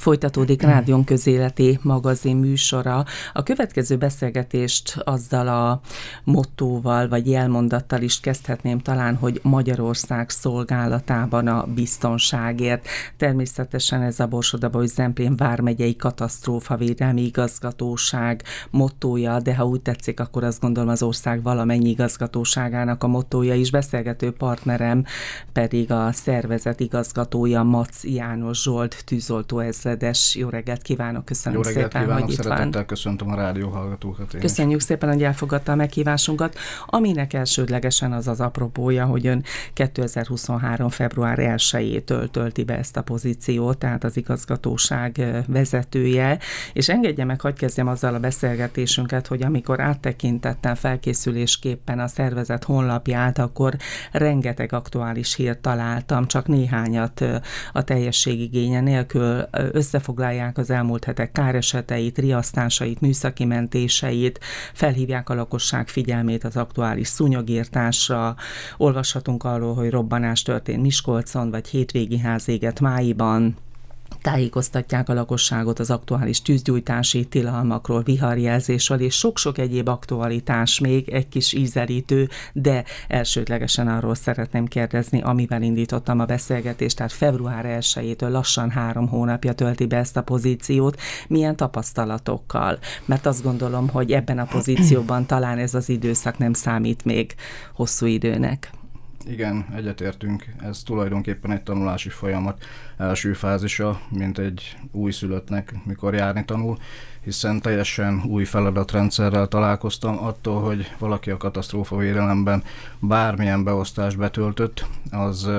Folytatódik Rádión közéleti magazin műsora. A következő beszélgetést azzal a mottóval vagy jelmondattal is kezdhetném talán, hogy Magyarország szolgálatában a biztonságért. Természetesen ez a Borsodaba Zemplén vármegyei katasztrófavédelmi igazgatóság mottója, de ha úgy tetszik, akkor azt gondolom az ország valamennyi igazgatóságának a mottója is. Beszélgető partnerem pedig a szervezet igazgatója Mac János Zsolt tűzoltó ezre ezredes. Jó reggelt kívánok, köszönöm Jó reggelt szépen, kívánok, hogy itt szeretettel van. köszöntöm a rádió hallgatókat. Én Köszönjük szépen, hogy elfogadta a meghívásunkat, aminek elsődlegesen az az apropója, hogy ön 2023. február 1-től tölti be ezt a pozíciót, tehát az igazgatóság vezetője, és engedje meg, hogy kezdjem azzal a beszélgetésünket, hogy amikor áttekintettem felkészülésképpen a szervezet honlapját, akkor rengeteg aktuális hírt találtam, csak néhányat a teljességigénye nélkül összefoglalják az elmúlt hetek káreseteit, riasztásait, műszaki mentéseit, felhívják a lakosság figyelmét az aktuális szúnyogírtásra, olvashatunk arról, hogy robbanás történt Miskolcon, vagy hétvégi házéget Máiban, tájékoztatják a lakosságot az aktuális tűzgyújtási tilalmakról, viharjelzésről, és sok-sok egyéb aktualitás még, egy kis ízelítő, de elsődlegesen arról szeretném kérdezni, amivel indítottam a beszélgetést, tehát február 1-től lassan három hónapja tölti be ezt a pozíciót, milyen tapasztalatokkal? Mert azt gondolom, hogy ebben a pozícióban talán ez az időszak nem számít még hosszú időnek. Igen, egyetértünk. Ez tulajdonképpen egy tanulási folyamat első fázisa, mint egy újszülöttnek, mikor járni tanul, hiszen teljesen új feladatrendszerrel találkoztam attól, hogy valaki a katasztrófa védelemben bármilyen beosztást betöltött, az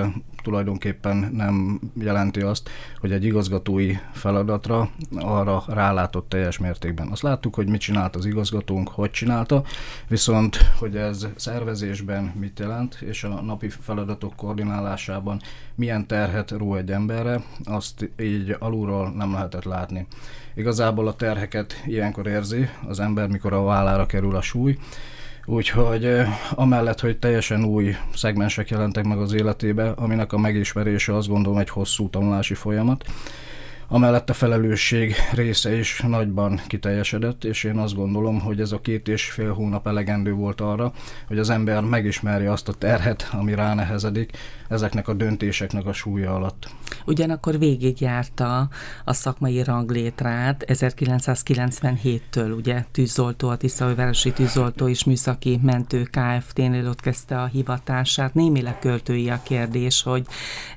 tulajdonképpen nem jelenti azt, hogy egy igazgatói feladatra arra rálátott teljes mértékben. Azt láttuk, hogy mit csinált az igazgatónk, hogy csinálta, viszont hogy ez szervezésben mit jelent, és a napi feladatok koordinálásában milyen terhet ró egy emberre, azt így alulról nem lehetett látni. Igazából a terheket ilyenkor érzi az ember, mikor a vállára kerül a súly, Úgyhogy amellett, hogy teljesen új szegmensek jelentek meg az életébe, aminek a megismerése azt gondolom egy hosszú tanulási folyamat, Amellett a felelősség része is nagyban kiteljesedett, és én azt gondolom, hogy ez a két és fél hónap elegendő volt arra, hogy az ember megismerje azt a terhet, ami ránehezedik ezeknek a döntéseknek a súlya alatt. Ugyanakkor végigjárta a szakmai ranglétrát 1997-től, ugye tűzoltó, a Tiszaújvárosi Tűzoltó és Műszaki Mentő Kft-nél ott kezdte a hivatását. Némileg költői a kérdés, hogy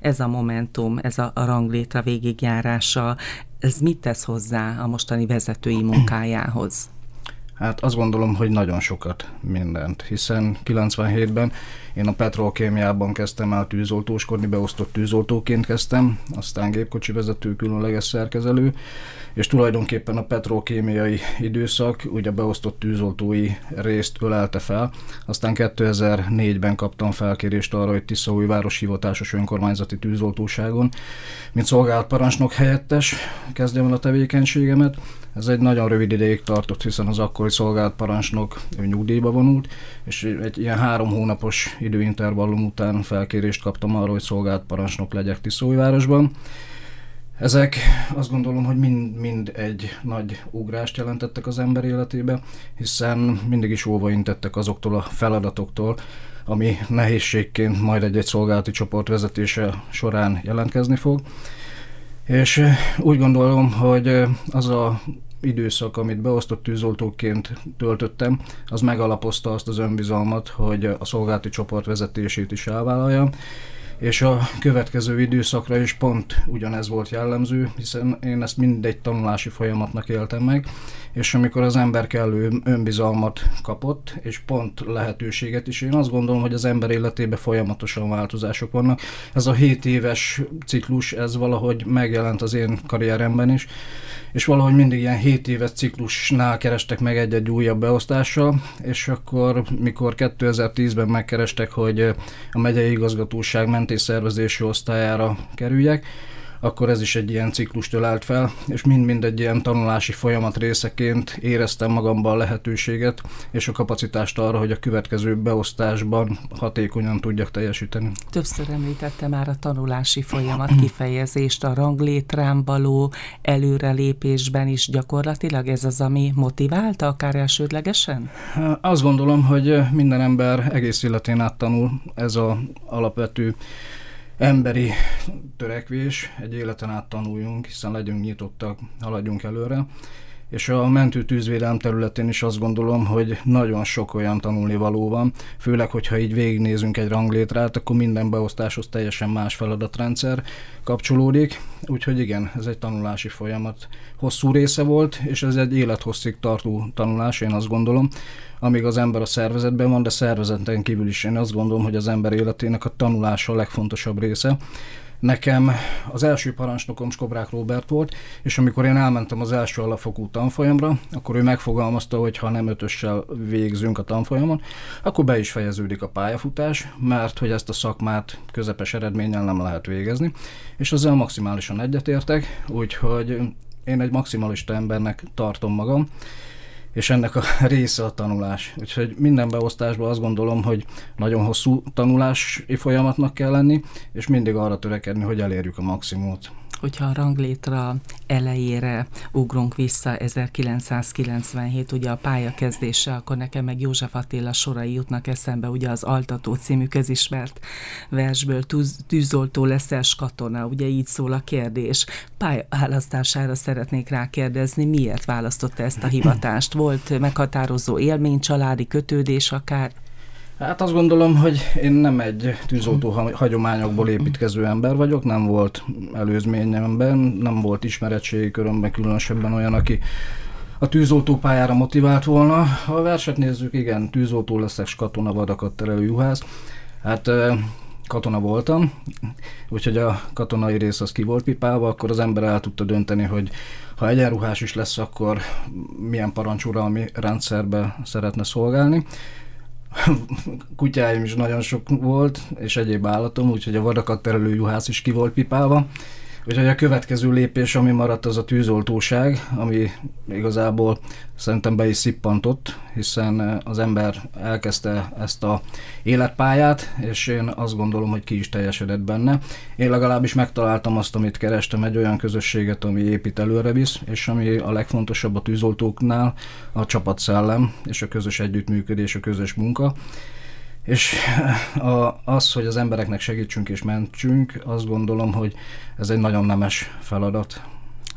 ez a momentum, ez a ranglétra végigjárása ez mit tesz hozzá a mostani vezetői munkájához? Hát azt gondolom, hogy nagyon sokat mindent, hiszen 97-ben én a petrolkémiában kezdtem el tűzoltóskodni, beosztott tűzoltóként kezdtem, aztán gépkocsi vezető, különleges szerkezelő, és tulajdonképpen a petrolkémiai időszak ugye beosztott tűzoltói részt ölelte fel. Aztán 2004-ben kaptam felkérést arra, hogy Tiszaújváros hivatásos önkormányzati tűzoltóságon, mint szolgált parancsnok helyettes kezdjem el a tevékenységemet. Ez egy nagyon rövid ideig tartott, hiszen az akkori szolgált parancsnok nyugdíjba vonult, és egy ilyen három hónapos időintervallum után felkérést kaptam arra, hogy szolgált parancsnok legyek Tiszaújvárosban. Ezek azt gondolom, hogy mind, mind egy nagy ugrást jelentettek az ember életébe, hiszen mindig is óva intettek azoktól a feladatoktól, ami nehézségként majd egy-egy szolgálati csoport vezetése során jelentkezni fog. És úgy gondolom, hogy az a időszak, amit beosztott tűzoltóként töltöttem, az megalapozta azt az önbizalmat, hogy a szolgálati csoport vezetését is elvállaljam, és a következő időszakra is pont ugyanez volt jellemző, hiszen én ezt mindegy tanulási folyamatnak éltem meg, és amikor az ember kellő önbizalmat kapott, és pont lehetőséget is, én azt gondolom, hogy az ember életében folyamatosan változások vannak. Ez a 7 éves ciklus, ez valahogy megjelent az én karrieremben is, és valahogy mindig ilyen 7 éves ciklusnál kerestek meg egy-egy újabb beosztással, és akkor, mikor 2010-ben megkerestek, hogy a megyei igazgatóság mentés szervezési osztályára kerüljek, akkor ez is egy ilyen ciklust ölelt fel, és mind-mind egy ilyen tanulási folyamat részeként éreztem magamban a lehetőséget és a kapacitást arra, hogy a következő beosztásban hatékonyan tudjak teljesíteni. Többször említette már a tanulási folyamat kifejezést, a ranglétrán való előrelépésben is gyakorlatilag ez az, ami motiválta, akár elsődlegesen? Azt gondolom, hogy minden ember egész életén át tanul ez az alapvető emberi törekvés, egy életen át tanuljunk, hiszen legyünk nyitottak, haladjunk előre. És a mentő tűzvédelem területén is azt gondolom, hogy nagyon sok olyan tanulni való van, főleg, hogyha így végignézünk egy ranglétrát, akkor minden beosztáshoz teljesen más feladatrendszer kapcsolódik. Úgyhogy igen, ez egy tanulási folyamat. Hosszú része volt, és ez egy élethosszig tartó tanulás, én azt gondolom, amíg az ember a szervezetben van, de szervezeten kívül is én azt gondolom, hogy az ember életének a tanulása a legfontosabb része. Nekem az első parancsnokom Skobrák Robert volt, és amikor én elmentem az első alapfokú tanfolyamra, akkor ő megfogalmazta, hogy ha nem ötössel végzünk a tanfolyamon, akkor be is fejeződik a pályafutás, mert hogy ezt a szakmát közepes eredménnyel nem lehet végezni, és ezzel maximálisan egyetértek, úgyhogy én egy maximalista embernek tartom magam, és ennek a része a tanulás. Úgyhogy minden beosztásban azt gondolom, hogy nagyon hosszú tanulási folyamatnak kell lenni, és mindig arra törekedni, hogy elérjük a maximumot hogyha a ranglétra elejére ugrunk vissza 1997, ugye a pályakezdése, akkor nekem meg József Attila sorai jutnak eszembe, ugye az Altató című közismert versből tűz, tűzoltó leszes katona, ugye így szól a kérdés. Pályaválasztására szeretnék rákérdezni, miért választotta ezt a hivatást? Volt meghatározó élmény, családi kötődés akár? Hát azt gondolom, hogy én nem egy tűzoltó hagyományokból építkező ember vagyok, nem volt előzményemben, nem volt ismeretségi körömben különösebben olyan, aki a tűzoltó pályára motivált volna. Ha a verset nézzük, igen, tűzoltó leszek, katona, vadakat terelő juhász. Hát katona voltam, úgyhogy a katonai rész az ki volt pipálva, akkor az ember el tudta dönteni, hogy ha egyenruhás is lesz, akkor milyen parancsuralmi rendszerbe szeretne szolgálni. kutyáim is nagyon sok volt, és egyéb állatom, úgyhogy a vadakat terelő juhász is ki volt pipálva. Úgyhogy a következő lépés, ami maradt, az a tűzoltóság, ami igazából szerintem be is szippantott, hiszen az ember elkezdte ezt a életpályát, és én azt gondolom, hogy ki is teljesedett benne. Én legalábbis megtaláltam azt, amit kerestem, egy olyan közösséget, ami épít előre visz, és ami a legfontosabb a tűzoltóknál, a csapatszellem és a közös együttműködés, a közös munka. És a, az, hogy az embereknek segítsünk és mentsünk, azt gondolom, hogy ez egy nagyon nemes feladat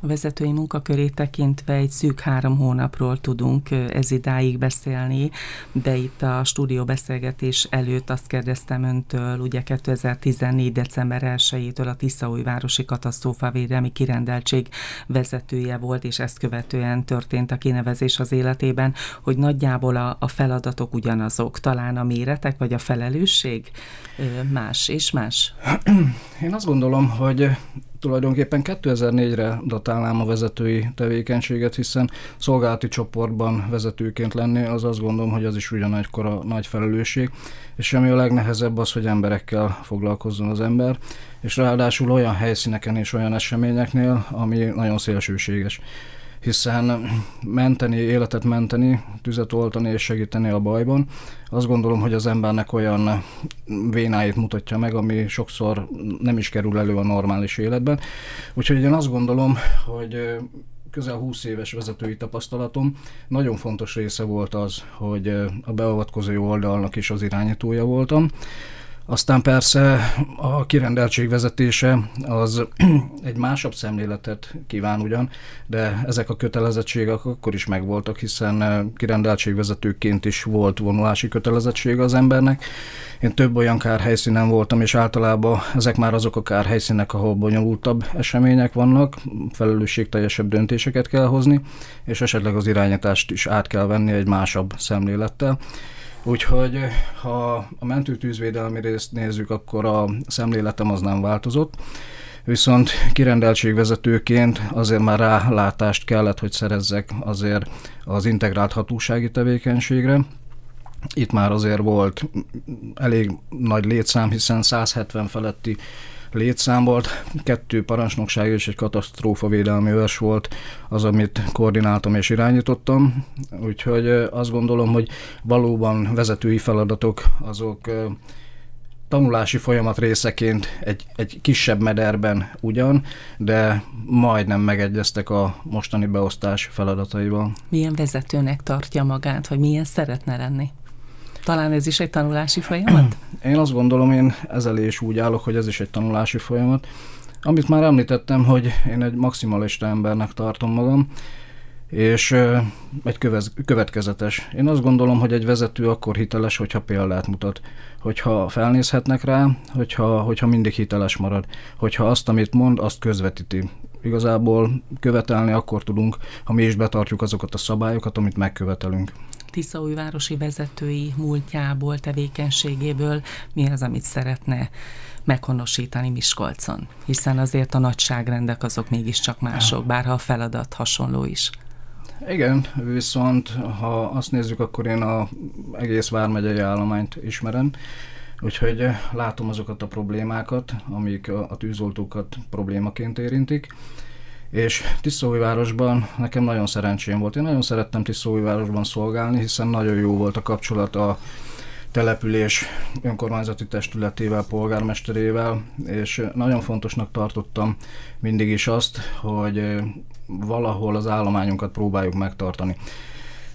a vezetői munkakörét tekintve egy szűk három hónapról tudunk ez idáig beszélni, de itt a stúdió beszélgetés előtt azt kérdeztem öntől, ugye 2014. december 1-től a Tiszaújvárosi Katasztrófavédelmi Kirendeltség vezetője volt, és ezt követően történt a kinevezés az életében, hogy nagyjából a, a feladatok ugyanazok, talán a méretek vagy a felelősség más és más? Én azt gondolom, hogy tulajdonképpen 2004-re datálnám a vezetői tevékenységet, hiszen szolgálati csoportban vezetőként lenni, az azt gondolom, hogy az is ugyanegykora nagy felelősség, és ami a legnehezebb az, hogy emberekkel foglalkozzon az ember, és ráadásul olyan helyszíneken és olyan eseményeknél, ami nagyon szélsőséges hiszen menteni, életet menteni, tüzet oltani és segíteni a bajban, azt gondolom, hogy az embernek olyan vénáit mutatja meg, ami sokszor nem is kerül elő a normális életben. Úgyhogy én azt gondolom, hogy közel 20 éves vezetői tapasztalatom. Nagyon fontos része volt az, hogy a beavatkozó oldalnak is az irányítója voltam. Aztán persze a kirendeltség vezetése az egy másabb szemléletet kíván ugyan, de ezek a kötelezettségek akkor is megvoltak, hiszen eh, kirendeltségvezetőként is volt vonulási kötelezettsége az embernek. Én több olyan kárhelyszínen voltam, és általában ezek már azok a kárhelyszínek, ahol bonyolultabb események vannak, felelősségteljesebb döntéseket kell hozni, és esetleg az irányítást is át kell venni egy másabb szemlélettel. Úgyhogy ha a mentőtűzvédelmi részt nézzük, akkor a szemléletem az nem változott. Viszont kirendeltségvezetőként azért már rálátást kellett, hogy szerezzek azért az integrált hatósági tevékenységre. Itt már azért volt elég nagy létszám, hiszen 170 feletti létszám volt, kettő parancsnokság és egy katasztrófavédelmi őrs volt az, amit koordináltam és irányítottam, úgyhogy azt gondolom, hogy valóban vezetői feladatok azok tanulási folyamat részeként egy, egy kisebb mederben ugyan, de majdnem megegyeztek a mostani beosztás feladataival. Milyen vezetőnek tartja magát, vagy milyen szeretne lenni? Talán ez is egy tanulási folyamat? Én azt gondolom, én ezzel is úgy állok, hogy ez is egy tanulási folyamat. Amit már említettem, hogy én egy maximalista embernek tartom magam, és egy kövez, következetes. Én azt gondolom, hogy egy vezető akkor hiteles, hogyha példát mutat, hogyha felnézhetnek rá, hogyha, hogyha mindig hiteles marad, hogyha azt, amit mond, azt közvetíti. Igazából követelni akkor tudunk, ha mi is betartjuk azokat a szabályokat, amit megkövetelünk. Tiszaújvárosi vezetői múltjából, tevékenységéből mi az, amit szeretne meghonosítani Miskolcon? Hiszen azért a nagyságrendek azok mégiscsak mások, bárha a feladat hasonló is. Igen, viszont ha azt nézzük, akkor én a egész Vármegyei állományt ismerem, úgyhogy látom azokat a problémákat, amik a tűzoltókat problémaként érintik, és Tiszóvárosban nekem nagyon szerencsém volt. Én nagyon szerettem Tiszóvárosban szolgálni, hiszen nagyon jó volt a kapcsolat a település önkormányzati testületével, polgármesterével, és nagyon fontosnak tartottam mindig is azt, hogy valahol az állományunkat próbáljuk megtartani.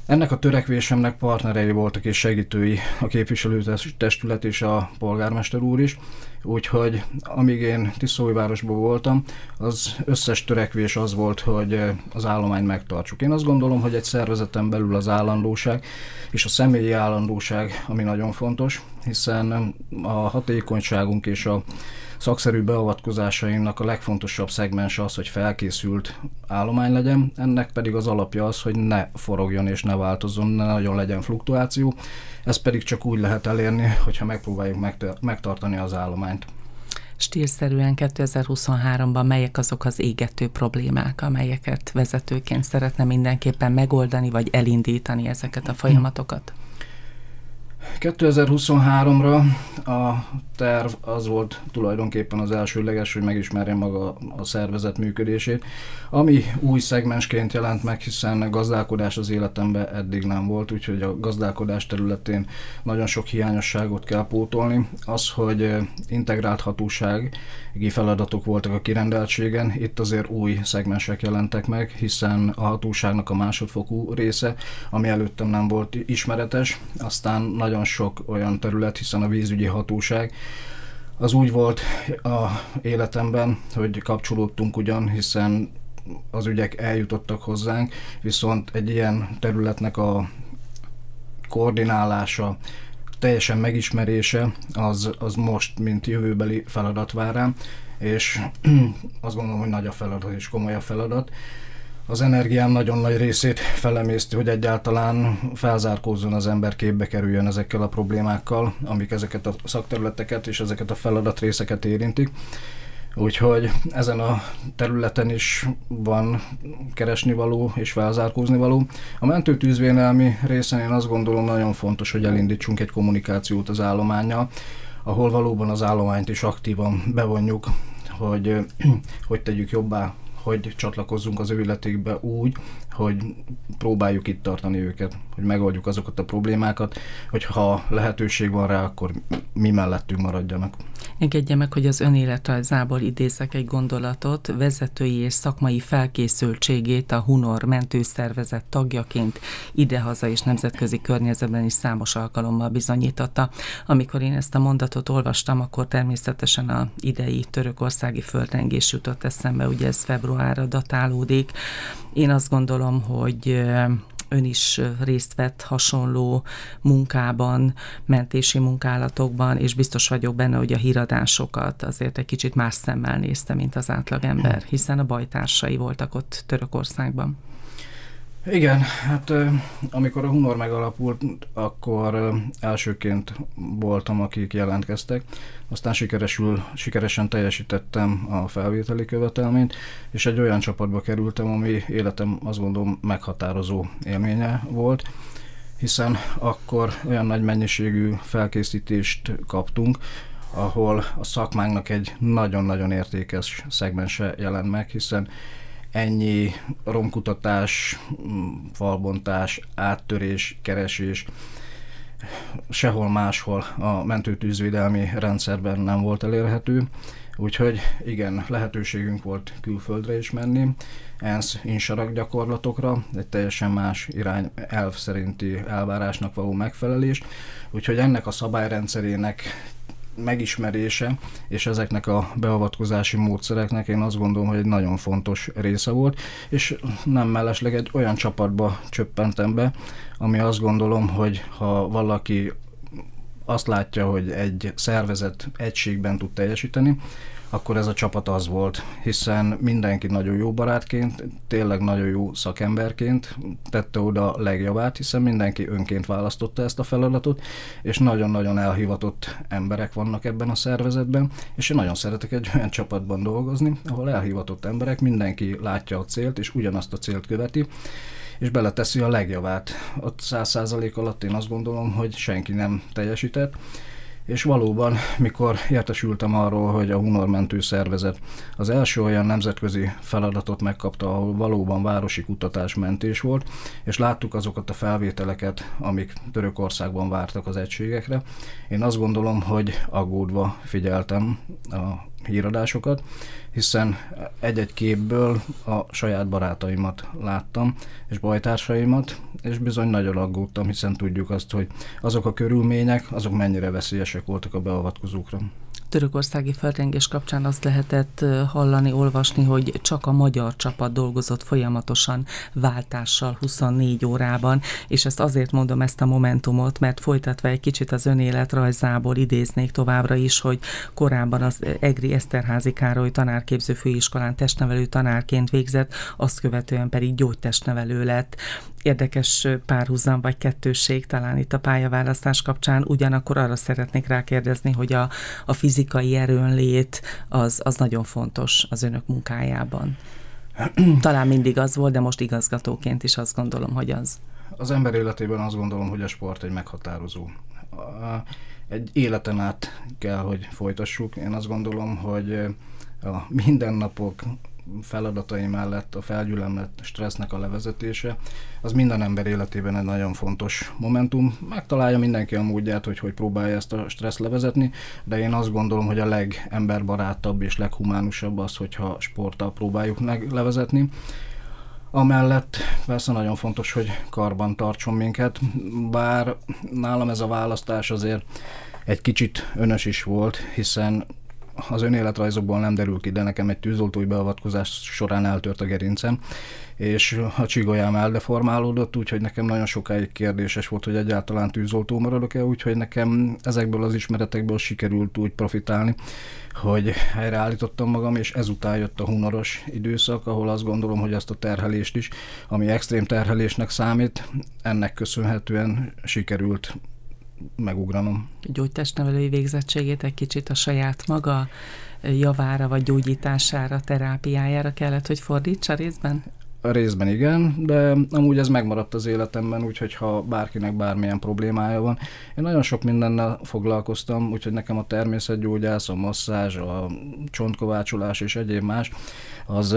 Ennek a törekvésemnek partnerei voltak és segítői a képviselőtestület és a polgármester úr is, úgyhogy amíg én Tiszóvárosban voltam, az összes törekvés az volt, hogy az állományt megtartsuk. Én azt gondolom, hogy egy szervezeten belül az állandóság és a személyi állandóság, ami nagyon fontos, hiszen a hatékonyságunk és a szakszerű beavatkozásainak a legfontosabb szegmens az, hogy felkészült állomány legyen, ennek pedig az alapja az, hogy ne forogjon és ne változzon, ne nagyon legyen fluktuáció. Ez pedig csak úgy lehet elérni, hogyha megpróbáljuk megtartani az állományt. Stílszerűen 2023-ban melyek azok az égető problémák, amelyeket vezetőként szeretne mindenképpen megoldani, vagy elindítani ezeket a folyamatokat? 2023-ra a terv az volt tulajdonképpen az elsőleges, hogy megismerjem maga a szervezet működését, ami új szegmensként jelent meg, hiszen gazdálkodás az életemben eddig nem volt, úgyhogy a gazdálkodás területén nagyon sok hiányosságot kell pótolni. Az, hogy integrált hatósági feladatok voltak a kirendeltségen, itt azért új szegmensek jelentek meg, hiszen a hatóságnak a másodfokú része, ami előttem nem volt ismeretes, aztán nagyon sok olyan terület, hiszen a vízügyi hatóság az úgy volt a életemben, hogy kapcsolódtunk ugyan, hiszen az ügyek eljutottak hozzánk, viszont egy ilyen területnek a koordinálása, teljesen megismerése, az, az most, mint jövőbeli feladat vár rám, és azt gondolom, hogy nagy a feladat és komoly a feladat az energiám nagyon nagy részét felemészti, hogy egyáltalán felzárkózzon az ember, képbe kerüljön ezekkel a problémákkal, amik ezeket a szakterületeket és ezeket a feladatrészeket érintik. Úgyhogy ezen a területen is van keresni való és felzárkózni való. A mentőtűzvédelmi részen én azt gondolom nagyon fontos, hogy elindítsunk egy kommunikációt az állományjal, ahol valóban az állományt is aktívan bevonjuk, hogy hogy tegyük jobbá hogy csatlakozzunk az ő életékbe úgy, hogy próbáljuk itt tartani őket, hogy megoldjuk azokat a problémákat, hogy ha lehetőség van rá, akkor mi mellettünk maradjanak. Engedje meg, hogy az önéletrajzából idézek egy gondolatot, vezetői és szakmai felkészültségét a Hunor mentőszervezet tagjaként idehaza és nemzetközi környezetben is számos alkalommal bizonyította. Amikor én ezt a mondatot olvastam, akkor természetesen a idei törökországi földrengés jutott eszembe, ugye ez februárra datálódik. Én azt gondolom, hogy ön is részt vett hasonló munkában, mentési munkálatokban, és biztos vagyok benne, hogy a híradásokat azért egy kicsit más szemmel nézte, mint az átlagember, hiszen a bajtársai voltak ott Törökországban. Igen, hát amikor a Humor megalapult, akkor elsőként voltam, akik jelentkeztek, aztán sikeresül, sikeresen teljesítettem a felvételi követelményt, és egy olyan csapatba kerültem, ami életem azt gondolom meghatározó élménye volt, hiszen akkor olyan nagy mennyiségű felkészítést kaptunk, ahol a szakmánknak egy nagyon-nagyon értékes szegmense jelent meg, hiszen ennyi romkutatás, falbontás, áttörés, keresés, sehol máshol a mentőtűzvédelmi rendszerben nem volt elérhető, úgyhogy igen, lehetőségünk volt külföldre is menni, ENSZ insarak gyakorlatokra, egy teljesen más irány elv szerinti elvárásnak való megfelelés, úgyhogy ennek a szabályrendszerének megismerése, és ezeknek a beavatkozási módszereknek én azt gondolom, hogy egy nagyon fontos része volt, és nem mellesleg egy olyan csapatba csöppentem be, ami azt gondolom, hogy ha valaki azt látja, hogy egy szervezet egységben tud teljesíteni, akkor ez a csapat az volt, hiszen mindenki nagyon jó barátként, tényleg nagyon jó szakemberként tette oda a legjavát, hiszen mindenki önként választotta ezt a feladatot, és nagyon-nagyon elhivatott emberek vannak ebben a szervezetben, és én nagyon szeretek egy olyan csapatban dolgozni, ahol elhivatott emberek, mindenki látja a célt, és ugyanazt a célt követi, és beleteszi a legjavát. Ott száz százalék alatt én azt gondolom, hogy senki nem teljesített, és valóban, mikor értesültem arról, hogy a Hunor mentő szervezet az első olyan nemzetközi feladatot megkapta, ahol valóban városi kutatásmentés volt, és láttuk azokat a felvételeket, amik Törökországban vártak az egységekre, én azt gondolom, hogy aggódva figyeltem a híradásokat, hiszen egy-egy képből a saját barátaimat láttam, és bajtársaimat, és bizony nagyon aggódtam, hiszen tudjuk azt, hogy azok a körülmények, azok mennyire veszélyesek voltak a beavatkozókra törökországi földrengés kapcsán azt lehetett hallani, olvasni, hogy csak a magyar csapat dolgozott folyamatosan váltással 24 órában, és ezt azért mondom ezt a momentumot, mert folytatva egy kicsit az önéletrajzából idéznék továbbra is, hogy korábban az Egri Eszterházi Károly tanárképző főiskolán testnevelő tanárként végzett, azt követően pedig gyógytestnevelő lett érdekes párhuzam vagy kettőség talán itt a pályaválasztás kapcsán, ugyanakkor arra szeretnék rákérdezni, hogy a, a fizikai erőnlét az, az nagyon fontos az önök munkájában. Talán mindig az volt, de most igazgatóként is azt gondolom, hogy az. Az ember életében azt gondolom, hogy a sport egy meghatározó. Egy életen át kell, hogy folytassuk. Én azt gondolom, hogy a mindennapok feladatai mellett a felgyülemlet stressznek a levezetése, az minden ember életében egy nagyon fontos momentum. Megtalálja mindenki a módját, hogy hogy próbálja ezt a stressz levezetni, de én azt gondolom, hogy a legemberbarátabb és leghumánusabb az, hogyha sporttal próbáljuk meg levezetni. Amellett persze nagyon fontos, hogy karban tartson minket, bár nálam ez a választás azért egy kicsit önös is volt, hiszen az önéletrajzokból nem derül ki, de nekem egy tűzoltói beavatkozás során eltört a gerincem, és a csigolyám eldeformálódott, úgyhogy nekem nagyon sokáig kérdéses volt, hogy egyáltalán tűzoltó maradok-e, úgyhogy nekem ezekből az ismeretekből sikerült úgy profitálni, hogy helyreállítottam magam, és ezután jött a hunoros időszak, ahol azt gondolom, hogy azt a terhelést is, ami extrém terhelésnek számít, ennek köszönhetően sikerült megugranom. Gyógytestnevelői végzettségét egy kicsit a saját maga javára vagy gyógyítására, terápiájára kellett, hogy fordítsa részben? A részben igen, de amúgy ez megmaradt az életemben, úgyhogy ha bárkinek bármilyen problémája van. Én nagyon sok mindennel foglalkoztam, úgyhogy nekem a természetgyógyász, a masszázs, a csontkovácsolás és egyéb más, az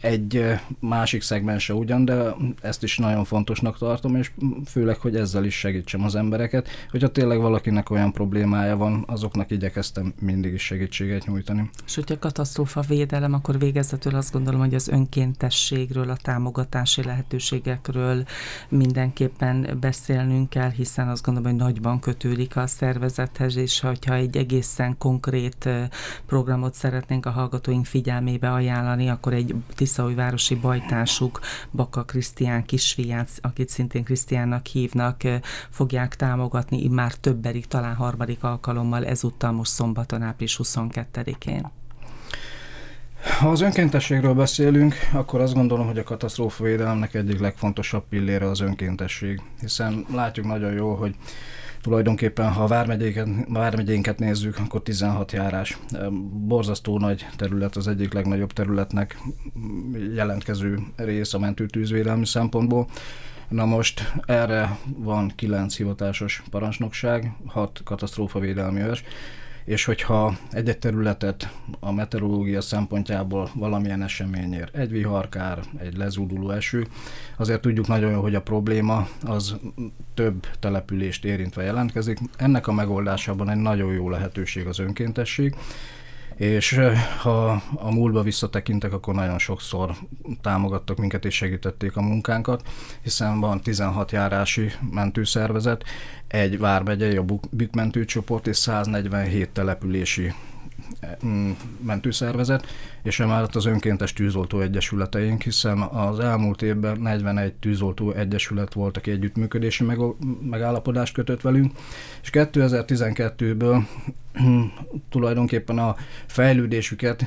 egy másik szegmense ugyan, de ezt is nagyon fontosnak tartom, és főleg, hogy ezzel is segítsem az embereket, hogyha tényleg valakinek olyan problémája van, azoknak igyekeztem mindig is segítséget nyújtani. És hogyha katasztrófa védelem, akkor végezetül azt gondolom, hogy az önkéntességről, a támogatási lehetőségekről mindenképpen beszélnünk kell, hiszen azt gondolom, hogy nagyban kötődik a szervezethez, és hogyha egy egészen konkrét programot szeretnénk a hallgatóink figyelmébe ajánlani, akkor egy Tiszaújvárosi bajtársuk, Baka Krisztián kisfiát, akit szintén Krisztiánnak hívnak, fogják támogatni már többedik, talán harmadik alkalommal, ezúttal most szombaton, április 22-én. Ha az önkéntességről beszélünk, akkor azt gondolom, hogy a katasztrófavédelemnek egyik legfontosabb pillére az önkéntesség, hiszen látjuk nagyon jó, hogy tulajdonképpen, ha a vármegyénket, vármegyénket nézzük, akkor 16 járás. Borzasztó nagy terület, az egyik legnagyobb területnek jelentkező rész a mentőtűzvédelmi szempontból. Na most erre van 9 hivatásos parancsnokság, 6 katasztrófavédelmi őrs, és hogyha egy területet a meteorológia szempontjából valamilyen eseményért, egy viharkár, egy lezúduló eső, azért tudjuk nagyon jó, hogy a probléma az több települést érintve jelentkezik. Ennek a megoldásában egy nagyon jó lehetőség az önkéntesség, és ha a múltba visszatekintek, akkor nagyon sokszor támogattak minket és segítették a munkánkat, hiszen van 16 járási mentőszervezet, egy vármegyei, a Bükmentőcsoport és 147 települési mentőszervezet, és emellett az önkéntes tűzoltó egyesületeink, hiszen az elmúlt évben 41 tűzoltó egyesület volt, aki együttműködési megállapodást kötött velünk, és 2012-ből tulajdonképpen a fejlődésüket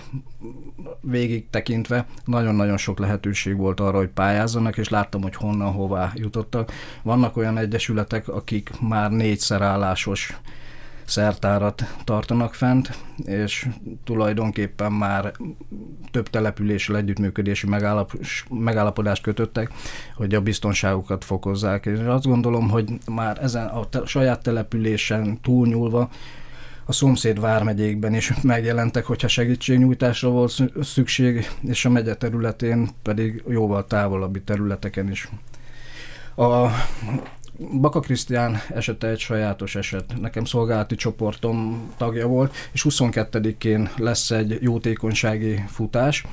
végig tekintve nagyon-nagyon sok lehetőség volt arra, hogy pályázzanak, és láttam, hogy honnan, hová jutottak. Vannak olyan egyesületek, akik már négyszer állásos szertárat tartanak fent, és tulajdonképpen már több településsel együttműködési megállapodást kötöttek, hogy a biztonságukat fokozzák. És azt gondolom, hogy már ezen a te- saját településen túlnyúlva a szomszéd vármegyékben is megjelentek, hogyha segítségnyújtásra volt szükség, és a megye területén pedig jóval távolabbi területeken is. A Baka Krisztián esete egy sajátos eset. Nekem szolgálati csoportom tagja volt, és 22-én lesz egy jótékonysági futás.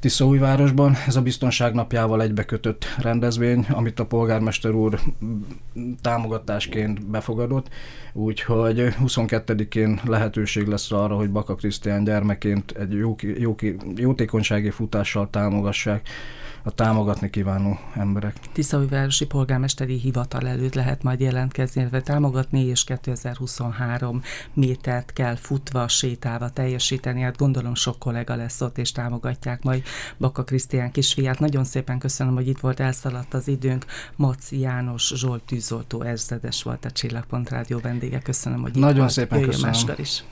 Tiszaújvárosban. Ez a biztonság napjával egybekötött rendezvény, amit a polgármester úr támogatásként befogadott, úgyhogy 22-én lehetőség lesz arra, hogy Baka Krisztián gyermeként egy jó, jó, jótékonysági futással támogassák a támogatni kívánó emberek. Tiszaújvárosi polgármesteri hivatal előtt lehet majd jelentkezni, illetve támogatni, és 2023 métert kell futva, sétálva teljesíteni. Hát gondolom sok kollega lesz ott, és támogatják majd Baka Krisztián kisfiát. Nagyon szépen köszönöm, hogy itt volt, elszaladt az időnk. Maci János Zsolt tűzoltó ezredes volt a Csillagpont Rádió vendége. Köszönöm, hogy itt Nagyon volt. szépen Jöjjön köszönöm. is.